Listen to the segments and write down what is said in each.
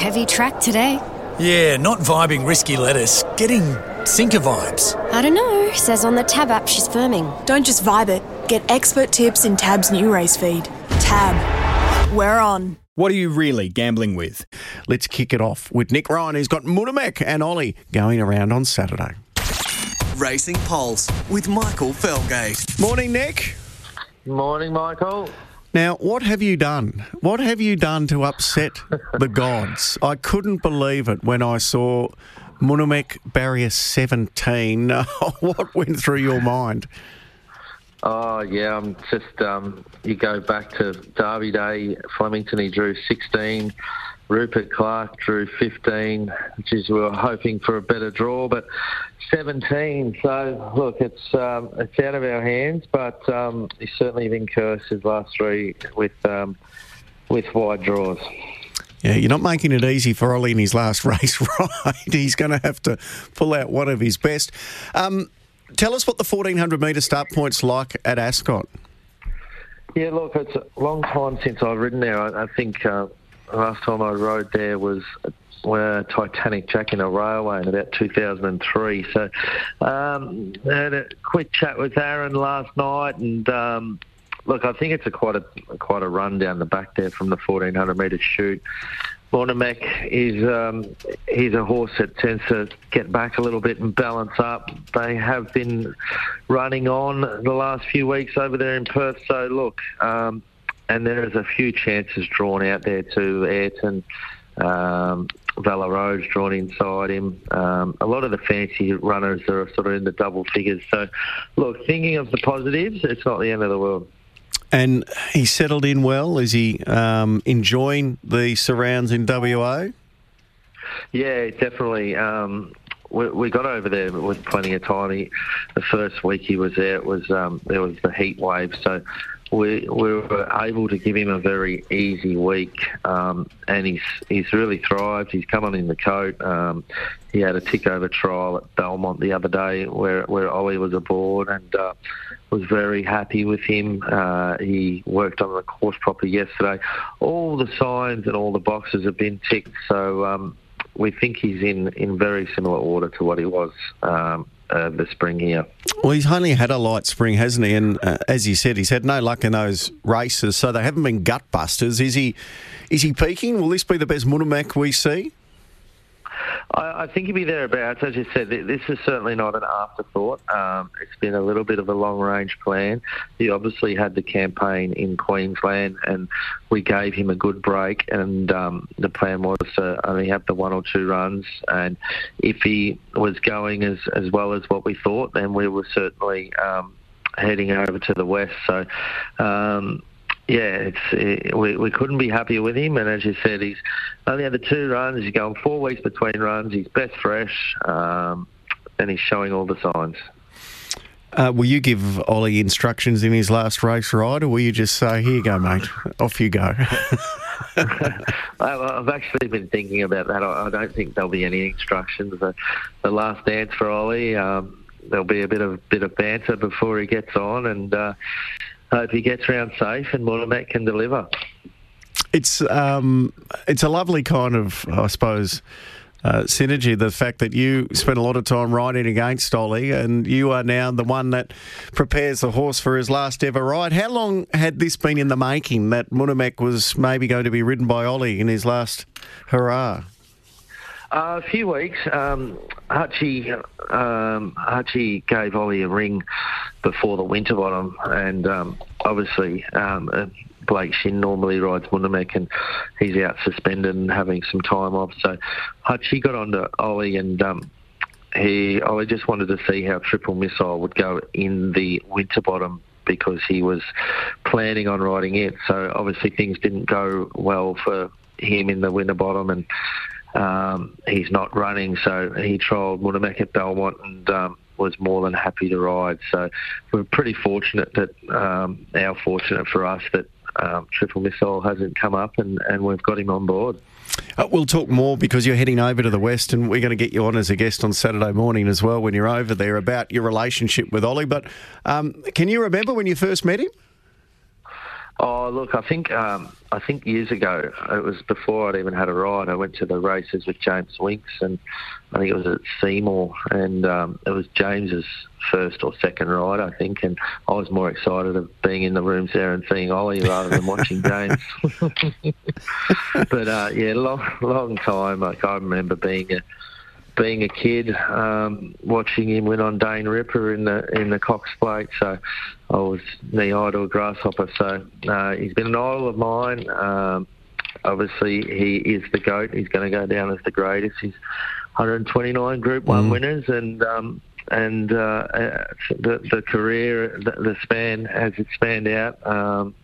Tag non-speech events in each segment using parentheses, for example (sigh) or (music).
Heavy track today. Yeah, not vibing risky lettuce. Getting sinker vibes. I don't know. Says on the Tab app she's firming. Don't just vibe it. Get expert tips in Tab's new race feed. Tab. We're on. What are you really gambling with? Let's kick it off with Nick Ryan, who's got Munhamek and Ollie going around on Saturday. Racing Pulse with Michael Felgate. Morning, Nick. Morning, Michael. Now, what have you done? What have you done to upset the gods? I couldn't believe it when I saw Munhamek barrier 17. (laughs) what went through your mind? Oh yeah, I'm just um, you go back to Derby Day, Flemington. He drew 16. Rupert Clark drew 15. which is we were hoping for a better draw, but 17. So look, it's um, it's out of our hands, but um, he's certainly been cursed his last three with um, with wide draws. Yeah, you're not making it easy for Ollie in his last (laughs) race, right? He's going to have to pull out one of his best. Um, Tell us what the 1400 metre start point's like at Ascot. Yeah, look, it's a long time since I've ridden there. I, I think uh, last time I rode there was uh, Titanic Jack in a railway in about 2003. So um, I had a quick chat with Aaron last night, and um, look, I think it's a quite a quite a run down the back there from the 1400 metre chute. Munhamek is um, he's a horse that tends to get back a little bit and balance up. They have been running on the last few weeks over there in Perth. So look, um, and there is a few chances drawn out there to Ayrton. Um, drawn inside him. Um, a lot of the fancy runners are sort of in the double figures. So, look, thinking of the positives, it's not the end of the world. And he settled in well. Is he um, enjoying the surrounds in WA? Yeah, definitely. Um, we, we, got over there with plenty of time. He, the first week he was there, it was um, there was the heat wave, so we, we were able to give him a very easy week, um, and he's he's really thrived. He's come on in the coat. Um, he had a tick over trial at Belmont the other day where where Ollie was aboard, and uh, was very happy with him. Uh, he worked on the course properly yesterday. All the signs and all the boxes have been ticked, so um, we think he's in in very similar order to what he was. Uh, the spring here. Well, he's only had a light spring, hasn't he? And uh, as you said, he's had no luck in those races, so they haven't been gut busters. Is he? Is he peaking? Will this be the best Munhamek we see? I, I think he'd be thereabouts. As you said, this is certainly not an afterthought. Um, it's been a little bit of a long range plan. He obviously had the campaign in Queensland, and we gave him a good break. And um, the plan was to only have the one or two runs. And if he was going as, as well as what we thought, then we were certainly. Um, heading over to the west. So, um, yeah, it's it, we, we couldn't be happier with him. And as you said, he's only had the two runs. He's going four weeks between runs. He's best fresh, um, and he's showing all the signs. Uh, will you give Ollie instructions in his last race ride, or will you just say, "Here you go, mate, off you go"? (laughs) I've actually been thinking about that. I don't think there'll be any instructions. The, the last dance for Ollie, um, there'll be a bit of bit of banter before he gets on, and uh, hope he gets around safe and Munhamek can deliver. It's um, it's a lovely kind of, I suppose. Uh, synergy, the fact that you spent a lot of time riding against Ollie and you are now the one that prepares the horse for his last ever ride. How long had this been in the making that Munhamek was maybe going to be ridden by Ollie in his last hurrah? A few weeks. Um, Hutchie, um, gave Ollie a ring before the Winterbottom, and um, obviously um, Blake Shinn normally rides Munhamek, and he's out suspended and having some time off. So Hutchie got onto Ollie, and um, he Ollie just wanted to see how Triple Missile would go in the Winterbottom because he was planning on riding it. So obviously things didn't go well for him in the Winterbottom, and um, he's not running, so he trialled Munhamek at Belmont and um, was more than happy to ride. So we're pretty fortunate that, um, our fortunate for us that um, Triple Missile hasn't come up and, and we've got him on board. Uh, we'll talk more because you're heading over to the West and we're going to get you on as a guest on Saturday morning as well when you're over there about your relationship with Ollie. But um, can you remember when you first met him? Oh, look, I think um, I think years ago, it was before I'd even had a ride. I went to the races with James Winks, and I think it was at Seymour, and um, it was James's first or second ride, I think, and I was more excited of being in the rooms there and seeing Ollie rather than watching James. (laughs) but uh, yeah, long long time. Like I remember being a being a kid, um, watching him win on Dane Ripper in the in the Cox Plate. So I was knee high to a grasshopper. So uh, he's been an idol of mine. Um, obviously, he is the goat. He's going to go down as the greatest. He's 129 Group One Mm. winners, and um, and uh, uh, the the career, the, the span as it spanned out. Um,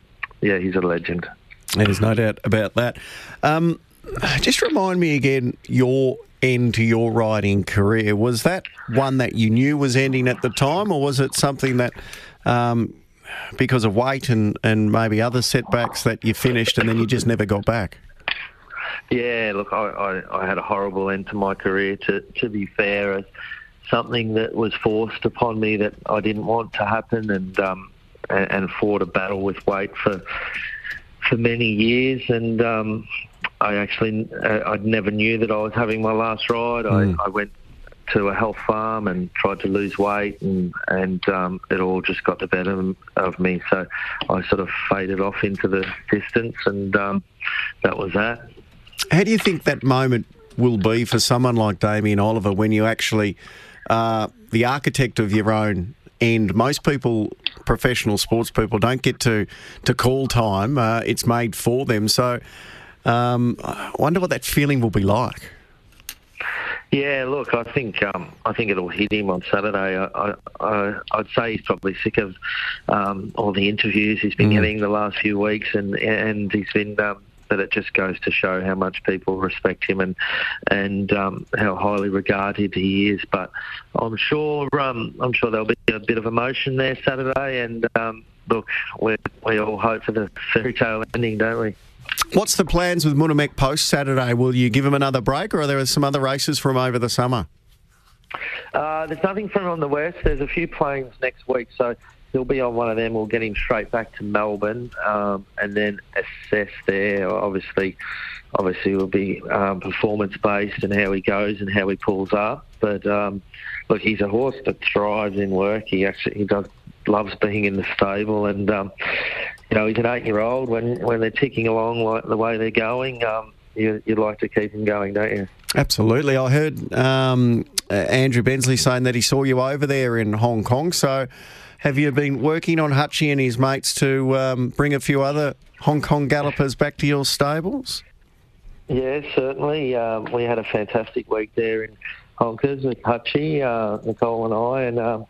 yeah, he's a legend. There's no doubt about that. Um, just remind me again your end to your riding career. Was that one that you knew was ending at the time, or was it something that, um, because of weight and, and maybe other setbacks, that you finished and then you just never got back? Yeah, look, I, I, I had a horrible end to my career. To to be fair, something that was forced upon me that I didn't want to happen, and um, and, and fought a battle with weight for for many years, and um, I actually uh, I never knew that I was having my last ride. I, I went to a health farm and tried to lose weight, and and um, it all just got the better of me. So I sort of faded off into the distance, and um, that was that. How do you think that moment will be for someone like Damien Oliver when you actually are the architect of your own end? Most people, professional sports people, don't get to, to call time. Uh, it's made for them. So um, I wonder what that feeling will be like. Yeah, look, I think um, I think it'll hit him on Saturday. I, I, I, I'd say he's probably sick of um, all the interviews he's been getting the last few weeks, and and he's been. Um, but it just goes to show how much people respect him and and um, how highly regarded he is. But I'm sure um, I'm sure there'll be a bit of emotion there Saturday, and um, look, we we all hope for the fairy tale ending, don't we? What's the plans with Munhamek post Saturday? Will you give him another break, or are there some other races from over the summer? Uh, there's nothing from on the west. There's a few planes next week, so he'll be on one of them. We'll get him straight back to Melbourne, um, and then assess there. Obviously, obviously, will be um, performance based and how he goes and how he pulls up. But um, look, he's a horse that thrives in work. He actually he does loves being in the stable, and um, you know he's an eight year old. When when they're ticking along like the way they're going, um, you, you'd like to keep him going, don't you? Absolutely. I heard um, Andrew Bensley saying that he saw you over there in Hong Kong. So, have you been working on Hutchie and his mates to um, bring a few other Hong Kong gallopers back to your stables? Yeah, certainly. Um, we had a fantastic week there in Honkers with Hutchie, uh, Nicole and I, and um,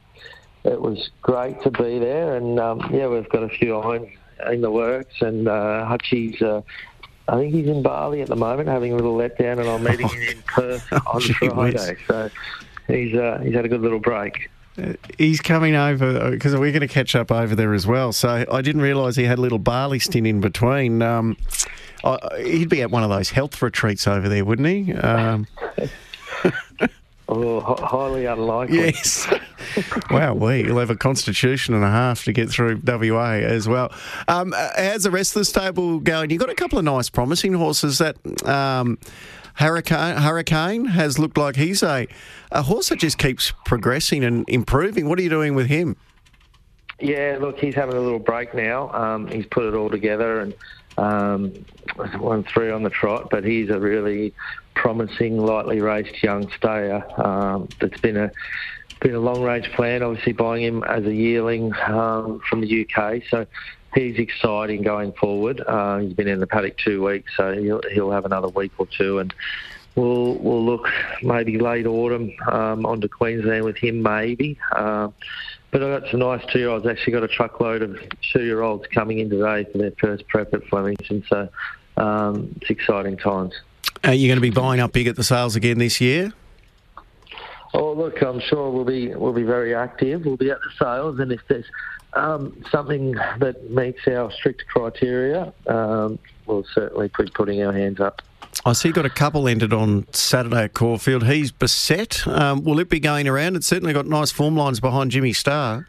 it was great to be there. And um, yeah, we've got a few irons in the works, and uh, Hutchie's. Uh, I think he's in Bali at the moment, having a little letdown, and I'm meeting him in Perth (laughs) on Gee whiz. Friday. So he's uh, he's had a good little break. He's coming over because we're going to catch up over there as well. So I didn't realise he had a little Bali stint in between. Um, I, he'd be at one of those health retreats over there, wouldn't he? Um, (laughs) Oh, highly unlikely. yes. (laughs) wow, we will have a constitution and a half to get through WA as well. Um, uh, how's the rest of the stable going? You've got a couple of nice, promising horses. That um, Hurricane Hurricane has looked like he's a a horse that just keeps progressing and improving. What are you doing with him? Yeah, look, he's having a little break now. Um, he's put it all together and um, won three on the trot, but he's a really promising, lightly raced young stayer. Um, that's been a been a long range plan. Obviously, buying him as a yearling um, from the UK, so he's exciting going forward. Uh, he's been in the paddock two weeks, so he'll he'll have another week or two and. We'll, we'll look maybe late autumn um, onto Queensland with him, maybe. Um, but I've got some nice two year olds. Actually, got a truckload of two year olds coming in today for their first prep at Flemington. So um, it's exciting times. Are you going to be buying up big at the sales again this year? Oh, look, I'm sure we'll be we'll be very active. We'll be at the sales, and if there's um, something that meets our strict criteria, um, we'll certainly be putting our hands up. I see you got a couple entered on Saturday at Caulfield. He's beset. Um, will it be going around? It's certainly got nice form lines behind Jimmy Starr.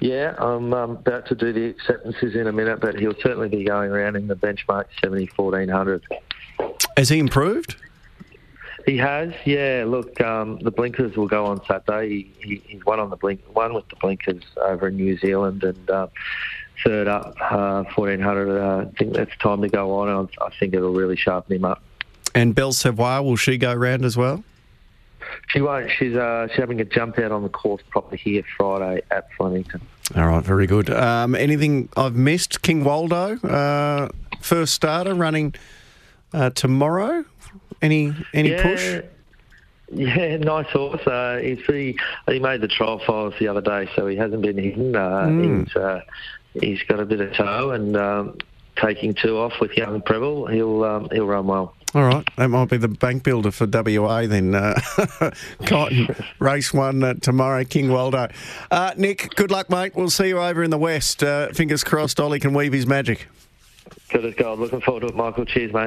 Yeah, I'm um, about to do the acceptances in a minute, but he'll certainly be going around in the benchmark 70 1400. Has he improved? He has, yeah. Look, um, the blinkers will go on Saturday. He, he, he's won on the blink, one with the blinkers over in New Zealand, and uh, third up, uh, 1400. Uh, I think that's time to go on. and I think it'll really sharpen him up. And Belle Savoy, will she go round as well? She won't. She's uh, she's having a jump out on the course properly here Friday at Flemington. All right, very good. Um, anything I've missed? King Waldo, uh, first starter running uh, tomorrow. Any any yeah, push? Yeah, nice horse. Uh, he's he, he made the trial files the other day, so he hasn't been hidden. Uh, Hmm. He's uh, he's got a bit of toe and um, taking two off with young Preble. He'll um, he'll run well. All right, that might be the bank builder for WA then. Uh, (laughs) Cotton, (laughs) race one uh, tomorrow, King Waldo. Uh, Nick, good luck, mate. We'll see you over in the West. Uh, fingers crossed Ollie can weave his magic. Good as gold. Looking forward to it, Michael. Cheers, mate.